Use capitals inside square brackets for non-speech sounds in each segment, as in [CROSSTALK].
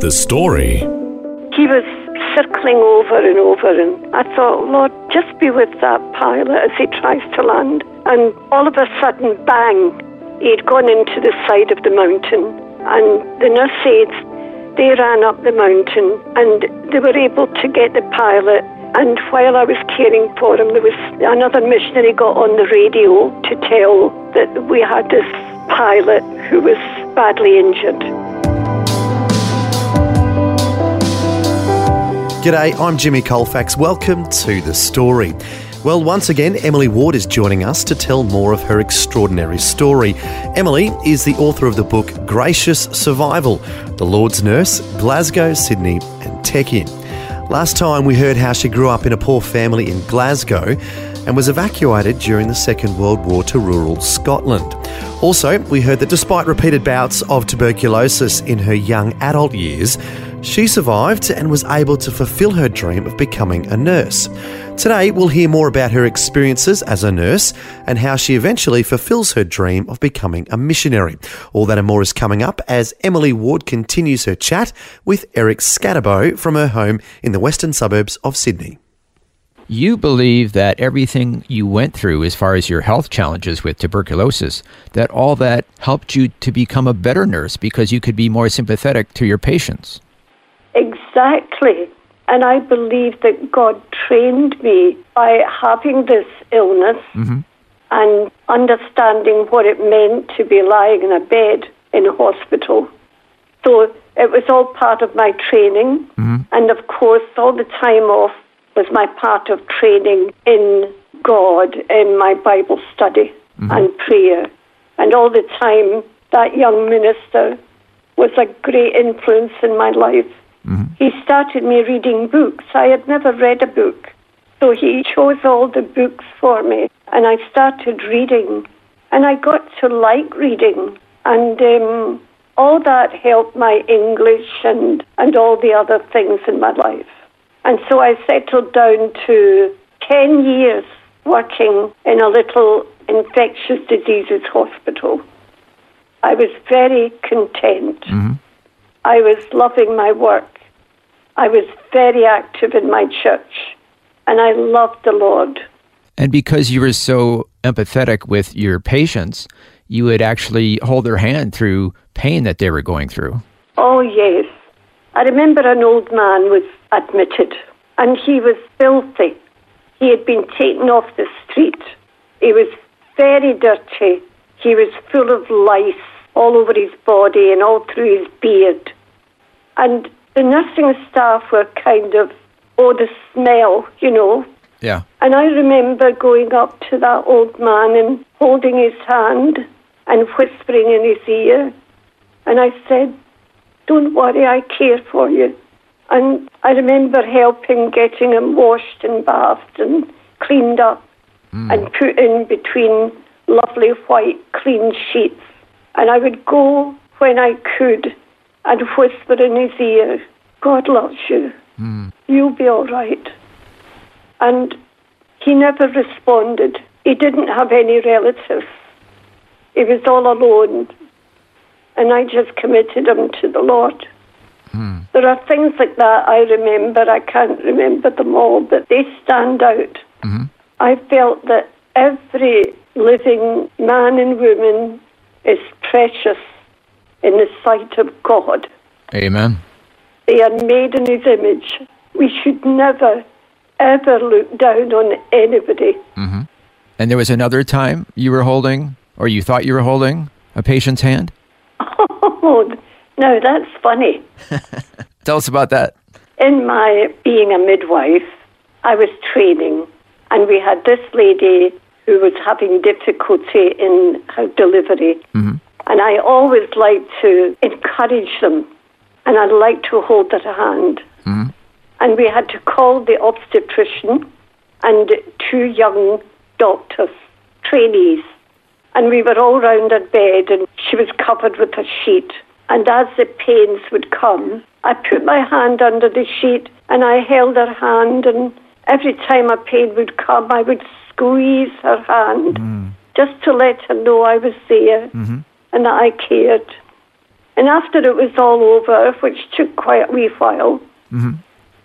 The story. He was circling over and over, and I thought, Lord, just be with that pilot as he tries to land. And all of a sudden, bang, he'd gone into the side of the mountain. And the nurse aides, they ran up the mountain and they were able to get the pilot. And while I was caring for him, there was another missionary got on the radio to tell that we had this pilot who was badly injured. G'day, I'm Jimmy Colfax. Welcome to The Story. Well, once again, Emily Ward is joining us to tell more of her extraordinary story. Emily is the author of the book Gracious Survival The Lord's Nurse, Glasgow, Sydney, and Tekin. Last time we heard how she grew up in a poor family in Glasgow and was evacuated during the Second World War to rural Scotland. Also, we heard that despite repeated bouts of tuberculosis in her young adult years, she survived and was able to fulfill her dream of becoming a nurse. Today, we'll hear more about her experiences as a nurse and how she eventually fulfills her dream of becoming a missionary. All that and more is coming up as Emily Ward continues her chat with Eric Scatterbo from her home in the western suburbs of Sydney. You believe that everything you went through as far as your health challenges with tuberculosis, that all that helped you to become a better nurse because you could be more sympathetic to your patients. Exactly. And I believe that God trained me by having this illness Mm-hmm. and understanding what it meant to be lying in a bed in a hospital. So it was all part of my training. And of course, all the time off was my part of training in God, in my Bible study and prayer. And all the time, that young minister was a great influence in my life. He started me reading books. I had never read a book. So he chose all the books for me, and I started reading. And I got to like reading. And um, all that helped my English and, and all the other things in my life. And so I settled down to 10 years working in a little infectious diseases hospital. I was very content. I was loving my work. I was very active in my church. And I loved the Lord. And because you were so empathetic with your patients, you would actually hold their hand through pain that they were going through. Oh, yes. I remember an old man was admitted, and he was filthy. He had been taken off the street. He was very dirty. He was full of lice all over his body and all through his beard. And the nursing staff were kind of, oh, the smell, you know. Yeah. And I remember going up to that old man and holding his hand and whispering in his ear. And I said, Don't worry, I care for you. And I remember helping getting him washed and bathed and cleaned up hmm. and put in between lovely white, clean sheets. And I would go when I could and whisper in his ear, God loves you. Hmm. You'll be all right. And he never responded. He didn't have any relatives. He was all alone. And I just committed him to the Lord. Hmm. There are things like that I remember. I can't remember them all, but they stand out. Mm-hmm. I felt that every living man and woman is precious in the sight of God. Amen. They are made in His image. We should never, ever look down on anybody. Mm-hmm. And there was another time you were holding, or you thought you were holding, a patient's hand? [LAUGHS] Oh, now that's funny. [LAUGHS] Tell us about that. In my being a midwife, I was training, and we had this lady who was having difficulty in her delivery. Mm-hmm. And I always like to encourage them. and I'd like to hold their hand. Mm-hmm. And we had to call the obstetrician and two young doctors, trainees. And we were all round her bed, and she was covered with a sheet. And as the pains would come, I put my hand under the sheet and I held her hand. And every time a pain would come, I would squeeze her hand mm-hmm. just to let her know I was there mm-hmm. And that I cared. And after it was all over, which took quite a wee while, mm-hmm.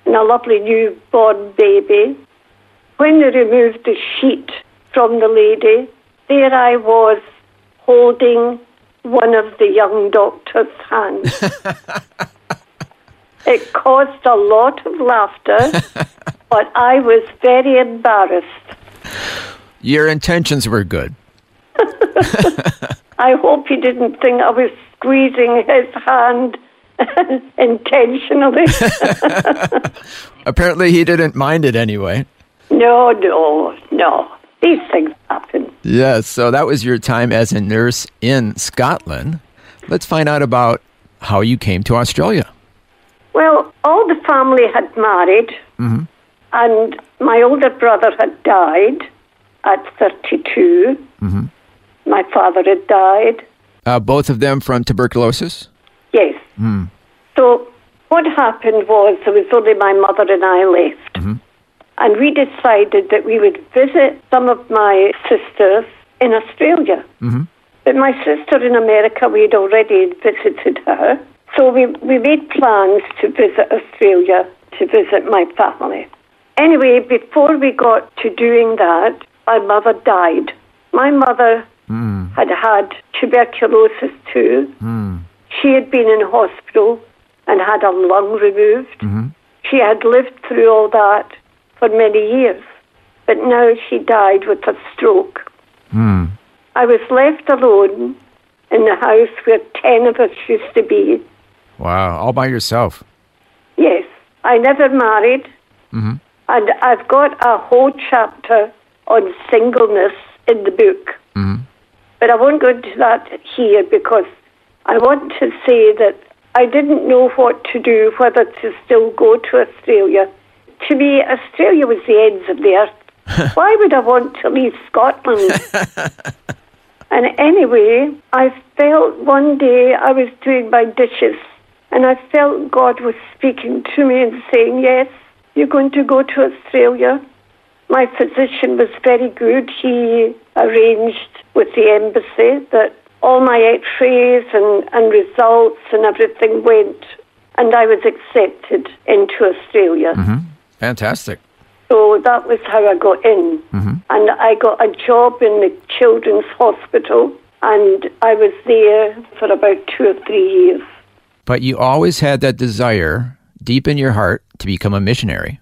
and a lovely newborn baby, when they removed the sheet from the lady, there I was holding one of the young doctor's hands. [LAUGHS] it caused a lot of laughter, [LAUGHS] but I was very embarrassed. Your intentions were good. [LAUGHS] I hope he didn't think I was squeezing his hand [LAUGHS] intentionally. [LAUGHS] Apparently, he didn't mind it anyway. no, no, no. These things happen. Yes, so that was your time as a nurse in Scotland. Let's find out about how you came to Australia. Well, all the family had married, mm-hmm. and my older brother had died at 32. Mm-hmm. My father had died. Uh, both of them from tuberculosis? Yes. Hmm. So what happened was there was only my mother and I left. Mm-hmm. And we decided that we would visit some of my sisters in Australia. Mm-hmm. But my sister in America, we had already visited her. So we, we made plans to visit Australia to visit my family. Anyway, before we got to doing that, my mother died. My mother Mm. had had tuberculosis too. Mm. She had been in hospital and had a lung removed. Mm-hmm. She had lived through all that for many years, but now she died with a stroke. Mm. I was left alone in the house where 10 of us used to be. Wow, all by yourself. Yes, I never married, mm-hmm. and I've got a whole chapter on singleness in the book. But I won't go into that here because I want to say that I didn't know what to do, whether to still go to Australia. To me, Australia was the ends of the earth. [LAUGHS] Why would I want to leave Scotland? [LAUGHS] and anyway, I felt one day I was doing my dishes and I felt God was speaking to me and saying, Yes, you're going to go to Australia. My physician was very good. He arranged with the embassy that all my x rays and, and results and everything went, and I was accepted into Australia. Mm-hmm. Fantastic. So that was how I got in. Mm-hmm. And I got a job in the children's hospital, and I was there for about two or three years. But you always had that desire deep in your heart to become a missionary.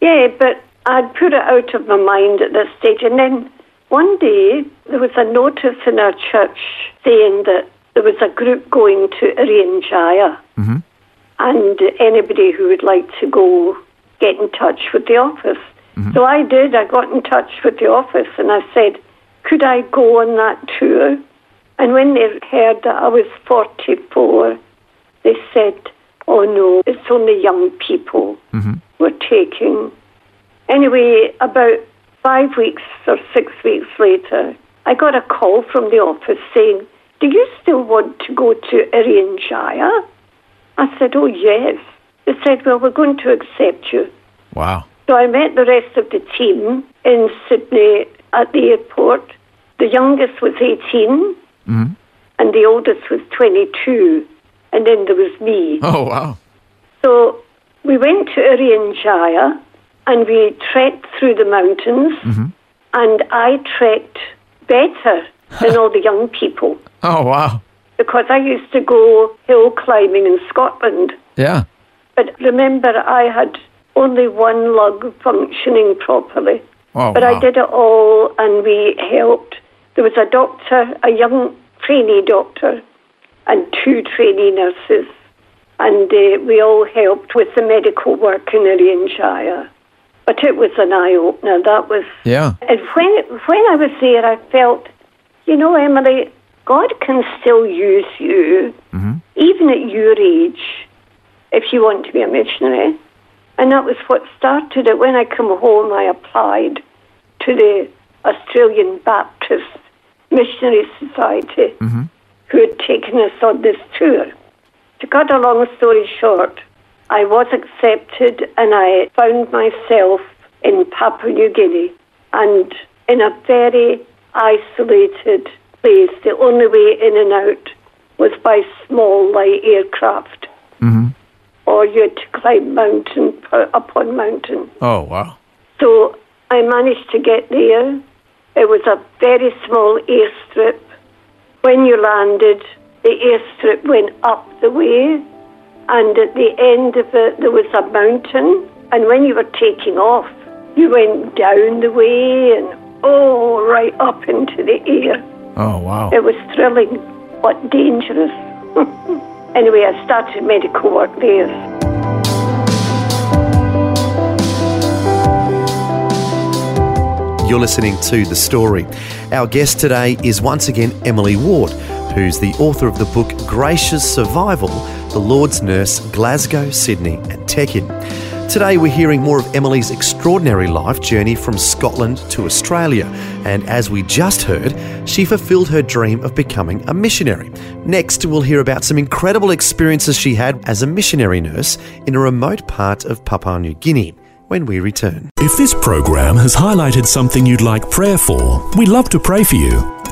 Yeah, but I'd put it out of my mind at this stage. And then one day there was a notice in our church saying that there was a group going to Irian Jaya. Mm-hmm. And anybody who would like to go, get in touch with the office. Mm-hmm. So I did. I got in touch with the office and I said, could I go on that tour? And when they heard that I was 44, they said, oh no, it's only young people mm-hmm. we're taking. Anyway, about five weeks or six weeks later, I got a call from the office saying, Do you still want to go to Irian Jaya? I said, Oh, yes. They said, Well, we're going to accept you. Wow. So I met the rest of the team in Sydney at the airport. The youngest was 18, mm-hmm. and the oldest was 22. And then there was me. Oh, wow. So we went to Irian Jaya and we trekked through the mountains, and I trekked better than all the young people [LAUGHS] Oh, wow. because I used to go hill climbing in Scotland. Yeah. But remember, I had only one lung functioning properly. Oh, but wow. I did it all, and we helped. There was a doctor, a young trainee doctor, and two trainee nurses, and uh, we all helped with the medical work in Jaya. But it was an eye opener. That was, Yeah. and when when I was there, I felt, you know, Emily, God can still use you, mm-hmm. even at your age. if you want to be a missionary. And that was what started it. When I come home, I applied to the Australian Baptist Missionary Society, mm-hmm. who had taken us on this tour. To cut a long story short, I was accepted and I found myself in Papua New Guinea and in a very isolated place. The only way in and out was by small light aircraft. Mm-hmm. Or you had to climb mountain uh, upon mountain. Oh, wow. So I managed to get there. It was a very small airstrip. When you landed, the airstrip went up the way, and at the end of it, there was a mountain. And when you were taking off, you went down the way and oh, right up into the air. Oh, wow. It was thrilling, but dangerous. [LAUGHS] anyway, I started medical work there. You're listening to The Story. Our guest today is once again Emily Ward, who's the author of the book Gracious Survival The Lord's Nurse, Glasgow, Sydney, and Tekin. Today we're hearing more of Emily's extraordinary life journey from Scotland to Australia. And as we just heard, she fulfilled her dream of becoming a missionary. Next, we'll hear about some incredible experiences she had as a missionary nurse in a remote part of Papua New Guinea when we return. If this program has highlighted something you'd like prayer for, we'd love to pray for you.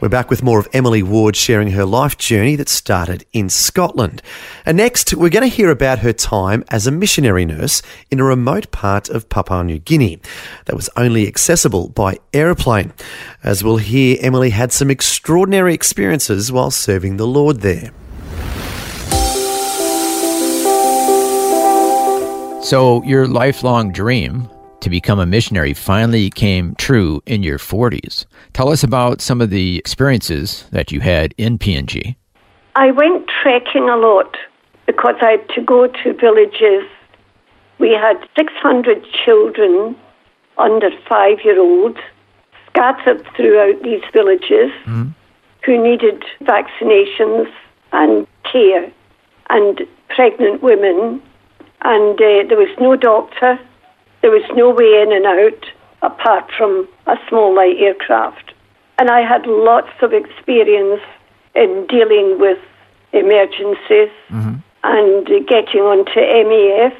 We're back with more of Emily Ward sharing her life journey that started in Scotland. And next, we're going to hear about her time as a missionary nurse in a remote part of Papua New Guinea that was only accessible by aeroplane. As we'll hear, Emily had some extraordinary experiences while serving the Lord there. So, your lifelong dream to become a missionary finally came true in your 40s. Tell us about some of the experiences that you had in PNG. I went trekking a lot because I had to go to villages. We had 600 children under five year olds scattered throughout these villages who needed vaccinations and care, and pregnant women. And uh, there was no doctor, there was no way in and out apart from a small light aircraft. And I had lots of experience in dealing with emergencies mm-hmm. and uh, getting onto MAF.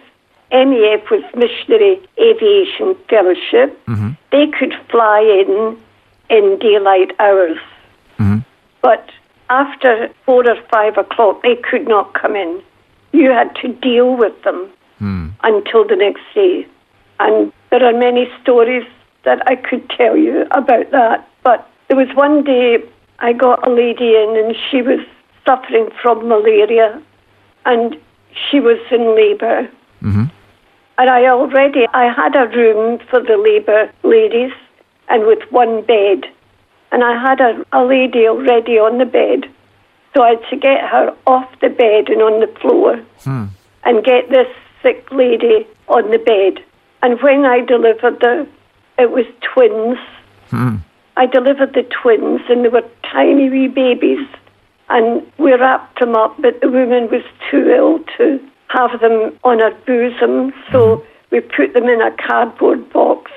MAF was Missionary Aviation Fellowship. Mm-hmm. They could fly in in daylight hours. Mm-hmm. But after four or five o'clock, they could not come in. You had to deal with them mm. until the next day. And there are many stories that I could tell you about that. But there was one day I got a lady in and she was suffering from malaria and she was in labour. Mm-hmm. And I already I had a room for the labour ladies and with one bed. And I had a, a lady already on the bed. So I had to get her off the bed and on the floor hmm. and get this sick lady on the bed. And when I delivered her, it was twins. Hmm. I delivered the twins, and they were tiny wee babies. And we wrapped them up, but the woman was too ill to have them on her bosom. So hmm. we put them in a cardboard box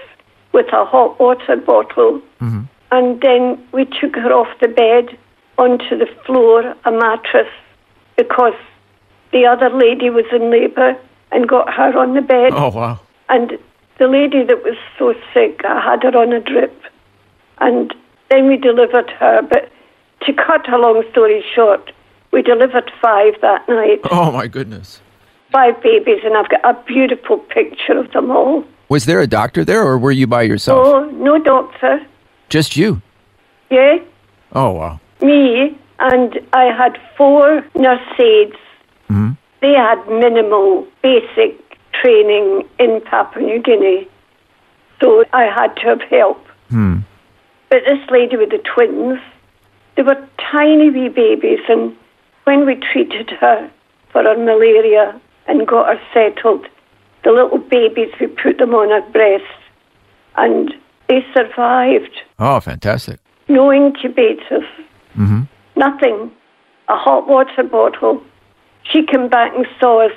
with a hot water bottle. Hmm. And then we took her off the bed onto the floor, a mattress, because the other lady was in labour and got her on the bed. Oh, wow. And the lady that was so sick, I had her on a drip. And then we delivered her. But to cut a long story short, we delivered five that night, [LAUGHS] Oh, my goodness. five babies, and I've got a beautiful picture of them all. Was there a doctor there or were you by yourself? Oh, no doctor. Just you? Yeah, Oh, wow. me, and I had four nurse aides. Mm-hmm. They had minimal basic training in Papua New Guinea, so I had to have help. But this lady with the twins, they were tiny wee babies, and when we treated her for her malaria and got her settled, the little babies, we put them on her breast, and they survived. Oh, fantastic. No incubators, hmm nothing. A hot water bottle. She came back and saw us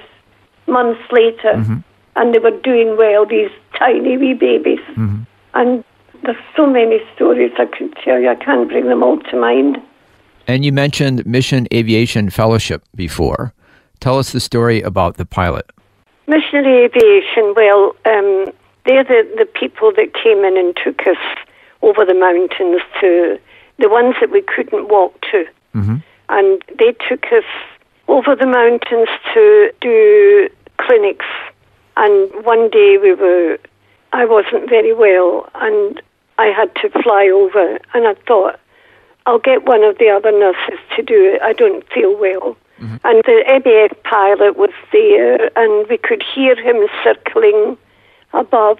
months later, mm-hmm. and they were doing well, these tiny wee babies. Mm-hmm. And there's so many stories I could tell you. I can't bring them all to mind. And you mentioned Mission Aviation Fellowship before. Tell us the story about the pilot. Missionary aviation, well, um, they're the, the people that came in and took us over the mountains to the ones that we couldn't walk to. Mm-hmm. And they took us over the mountains to do clinics. And one day we were, I wasn't very well, and I had to fly over. And I thought, I'll get one of the other nurses to do it. I don't feel well. Mm-hmm. And the ABF pilot was there, and we could hear him circling above.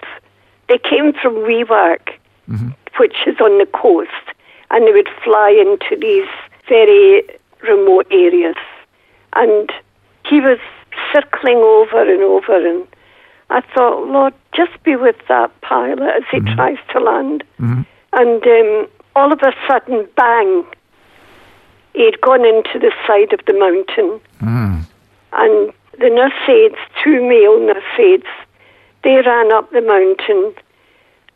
They came from Wewak, mm-hmm. which is on the coast, and they would fly into these very remote areas. And he was circling over and over, and I thought, Lord, just be with that pilot as he mm-hmm. tries to land. Mm-hmm. And um, all of a sudden, bang, he'd gone into the side of the mountain. Mm-hmm. And the nurse aides, two male nurse aides, they ran up the mountain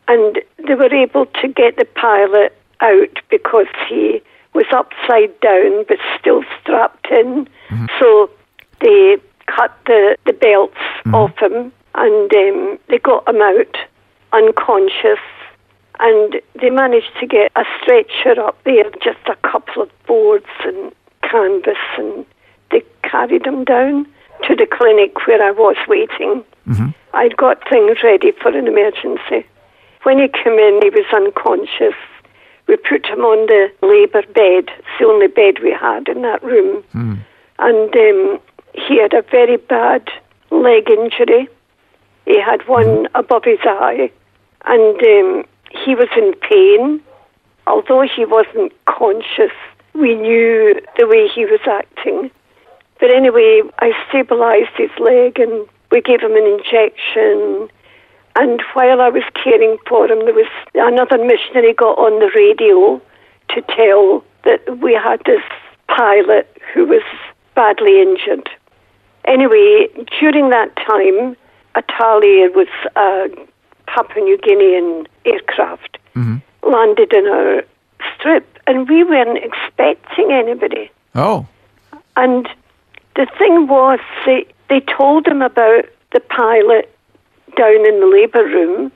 and they were able to get the pilot out because he was upside down but still strapped in. So they cut the, the belts off him and um, they got him out unconscious. And they managed to get a stretcher up there, just a couple of boards and canvas, and they carried him down to the clinic where I was waiting. I'd got things ready for an emergency. When he came in, he was unconscious. We put him on the labour bed. It's the only bed we had in that room. And um, he had a very bad leg injury. He had one above his eye. And um, he was in pain. Although he wasn't conscious, we knew the way he was acting. But anyway, I stabilized his leg and we gave him an injection. And while I was caring for him, there was another missionary got on the radio to tell that we had this pilot who was badly injured. Anyway, during that time, Italia was a Papua New Guinean aircraft mm-hmm. landed in our strip, and we weren't expecting anybody. Oh, And the thing was, they, they told him about the pilot down in the labour room,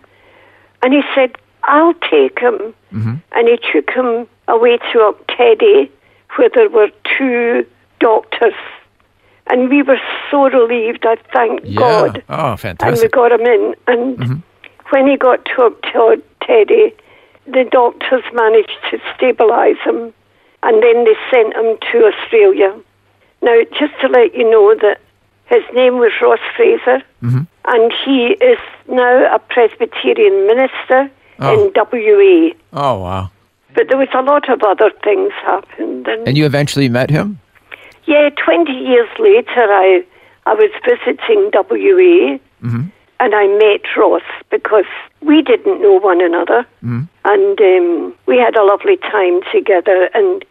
and he said, I'll take him. Mm-hmm. And he took him away to up Teddy, where there were two doctors. And we were so relieved, I thank yeah. God. Oh, fantastic! And we got him in. And mm-hmm. when he got to to Teddy, the doctors managed to stabilise him. And then they sent him to Australia. Now, just to let you know that his name was Ross Fraser, mm-hmm. and he is now a Presbyterian minister Oh. in WA. Oh, wow. But there was a lot of other things happened. And, And you eventually met him? Yeah, 20 years later, I, I was visiting WA and I met Ross because we didn't know one another. And um, we had a lovely time together, and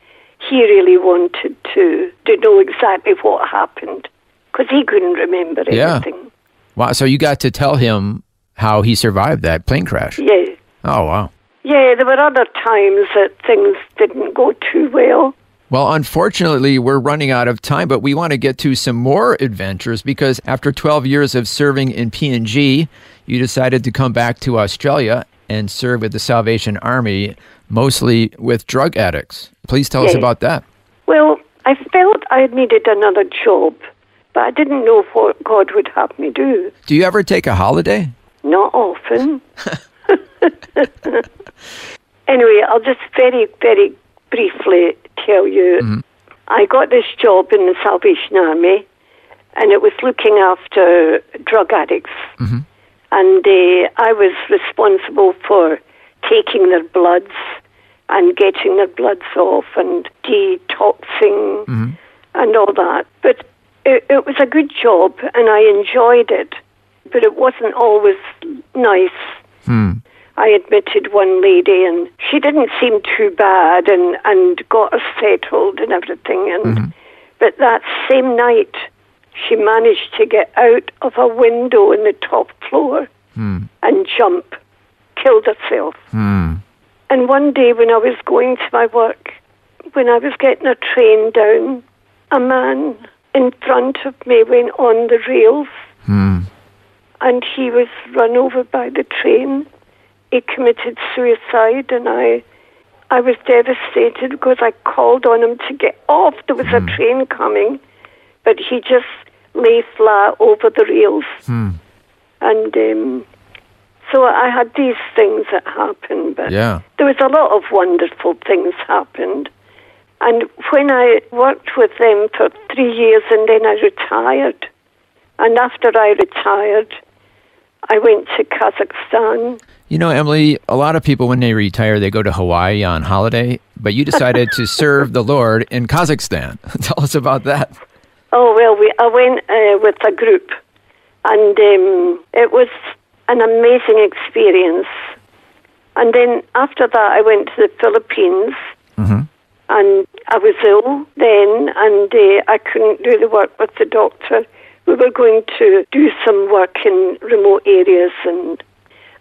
he really wanted to, to know exactly what happened because he couldn't remember Yeah. anything. Wow. So you got to tell him how he survived that plane crash. Yeah. Oh, wow. Yeah, there were other times that things didn't go too well. Well, unfortunately, we're running out of time, but we want to get to some more adventures because after 12 years of serving in PNG, you decided to come back to Australia and serve with the Salvation Army, mostly with drug addicts. Please tell us about that. Well, I felt I needed another job, but I didn't know what God would have me do. Do you ever take a holiday? Not often. [LAUGHS] [LAUGHS] anyway, I'll just very, very briefly tell you. Mm-hmm. I got this job in the Salvation Army, and it was looking after drug addicts. Mm-hmm. And uh, I was responsible for taking their bloods, and getting their bloods off and detoxing mm-hmm. and all that. But it, it was a good job and I enjoyed it, but it wasn't always nice. Hmm. I admitted one lady and she didn't seem too bad and, and got us settled and everything. And mm-hmm. But that same night, she managed to get out of a window in the top floor mm. and jump, killed herself. Mm. And one day when I was going to my work, when I was getting a train down, a man in front of me went on the rails mm. and he was run over by the train. He committed suicide and I I was devastated because I called on him to get off. There was a train coming, but he just lay flat over the rails. And um, so I had these things that happened, but Yeah. there was a lot of wonderful things happened. And when I worked with them for three years and then I retired, and after I retired, I went to Kazakhstan. You know, Emily, a lot of people, when they retire, they go to Hawaii on holiday, but you decided to [LAUGHS] serve the Lord in Kazakhstan. [LAUGHS] Tell us about that. Oh well, we I went uh, with a group, and um, it was an amazing experience. And then after that, I went to the Philippines, and I was ill then, and uh, I couldn't do the work with the doctor. We were going to do some work in remote areas, and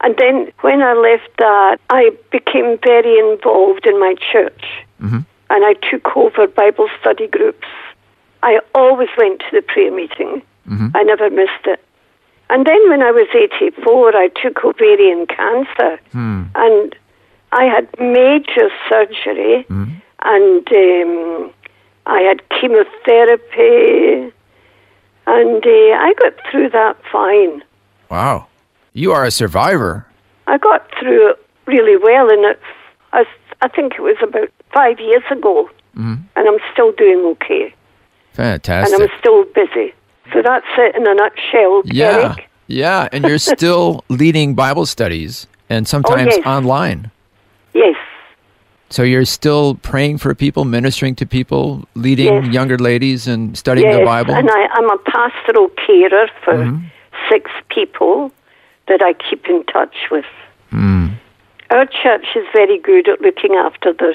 and then when I left that, I became very involved in my church, and I took over Bible study groups. I always went to the prayer meeting. I never missed it. And then when I was 84, I took ovarian cancer. And I had major surgery. And um, I had chemotherapy. And uh, I got through that fine. Wow. You are a survivor. I got through it really well. And it's, I, I think it was about five years ago. Mm-hmm. And I'm still doing okay. Fantastic. And I'm still busy. So that's it in a nutshell, yeah. Eric. Yeah. And you're [LAUGHS] still leading Bible studies and sometimes Oh, yes. online. Yes, So you're still praying for people, ministering to people, leading Yes. younger ladies and studying yes. the Bible. And I, I'm a pastoral carer for mm-hmm. six people that I keep in touch with. Hmm. Our church is very good at looking after the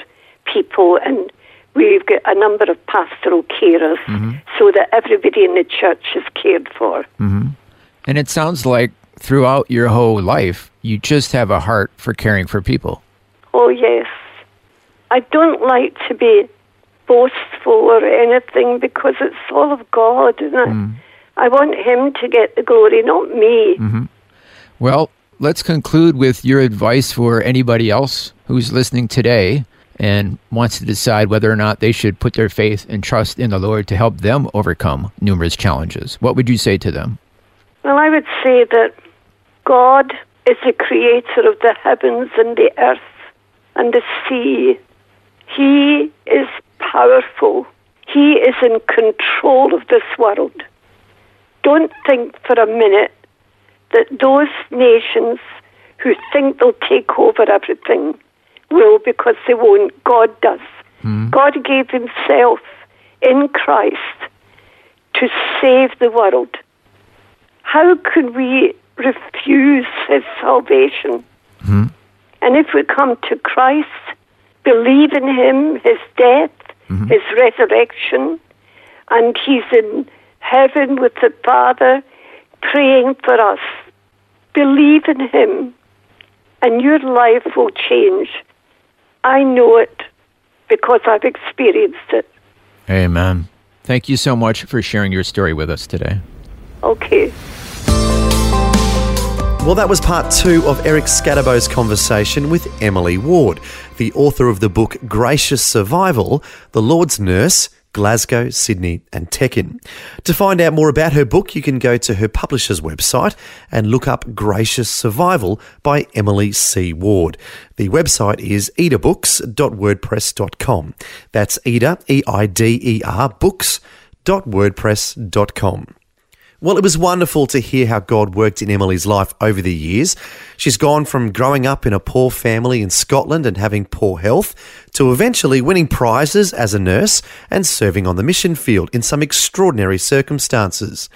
people, and we've got a number of pastoral carers mm-hmm. so that everybody in the church is cared for. Mm-hmm. and it sounds like throughout your whole life, you just have a heart for caring for people. Oh, yes. I don't like to be boastful or anything because it's all of God, and I, mm-hmm. I want Him to get the glory, not me. Well, let's conclude with your advice for anybody else who's listening today and wants to decide whether or not they should put their faith and trust in the Lord to help them overcome numerous challenges. What would you say to them? Well, I would say that God is the creator of the heavens and the earth and the sea. He is powerful. He is in control of this world. Don't think for a minute that those nations who think they'll take over everything will because they won't. God does. Hmm. God gave Himself in Christ to save the world. How can we refuse His salvation? Hmm. And if we come to Christ, believe in Him, His death, hmm. His resurrection, and He's in heaven with the Father praying for us, believe in Him, and your life will change. I know it because I've experienced it. Amen. Thank you so much for sharing your story with us today. Okay. Well, that was part two of Eric Scatterbo's conversation with Emily Ward, the author of the book Gracious Survival The Lord's Nurse, Glasgow, Sydney, and Tekin. To find out more about her book, you can go to her publisher's website and look up Gracious Survival by Emily C. Ward. The website is eiderbooks.wordpress.com. That's Eider, E I D E R, books.wordpress.com. Well, it was wonderful to hear how God worked in Emily's life over the years. She's gone from growing up in a poor family in Scotland and having poor health to eventually winning prizes as a nurse and serving on the mission field in some extraordinary circumstances.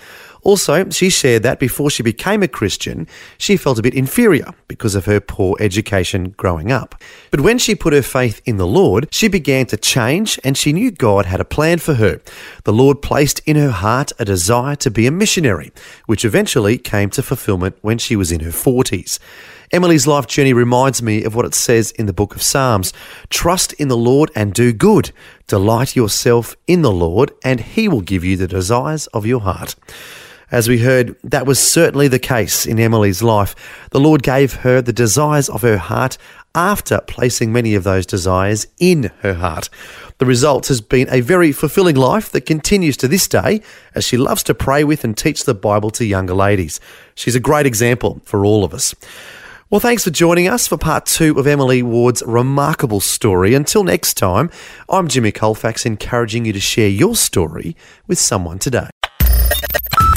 Also, she shared that before she became a Christian, she felt a bit inferior because of her poor education growing up. But when she put her faith in the Lord, she began to change and she knew God had a plan for her. The Lord placed in her heart a desire to be a missionary, which eventually came to fulfillment when she was in her 40s. Emily's life journey reminds me of what it says in the book of Psalms Trust in the Lord and do good. Delight yourself in the Lord, and he will give you the desires of your heart. As we heard, that was certainly the case in Emily's life. The Lord gave her the desires of her heart after placing many of those desires in her heart. The result has been a very fulfilling life that continues to this day as she loves to pray with and teach the Bible to younger ladies. She's a great example for all of us. Well, thanks for joining us for part two of Emily Ward's remarkable story. Until next time, I'm Jimmy Colfax, encouraging you to share your story with someone today.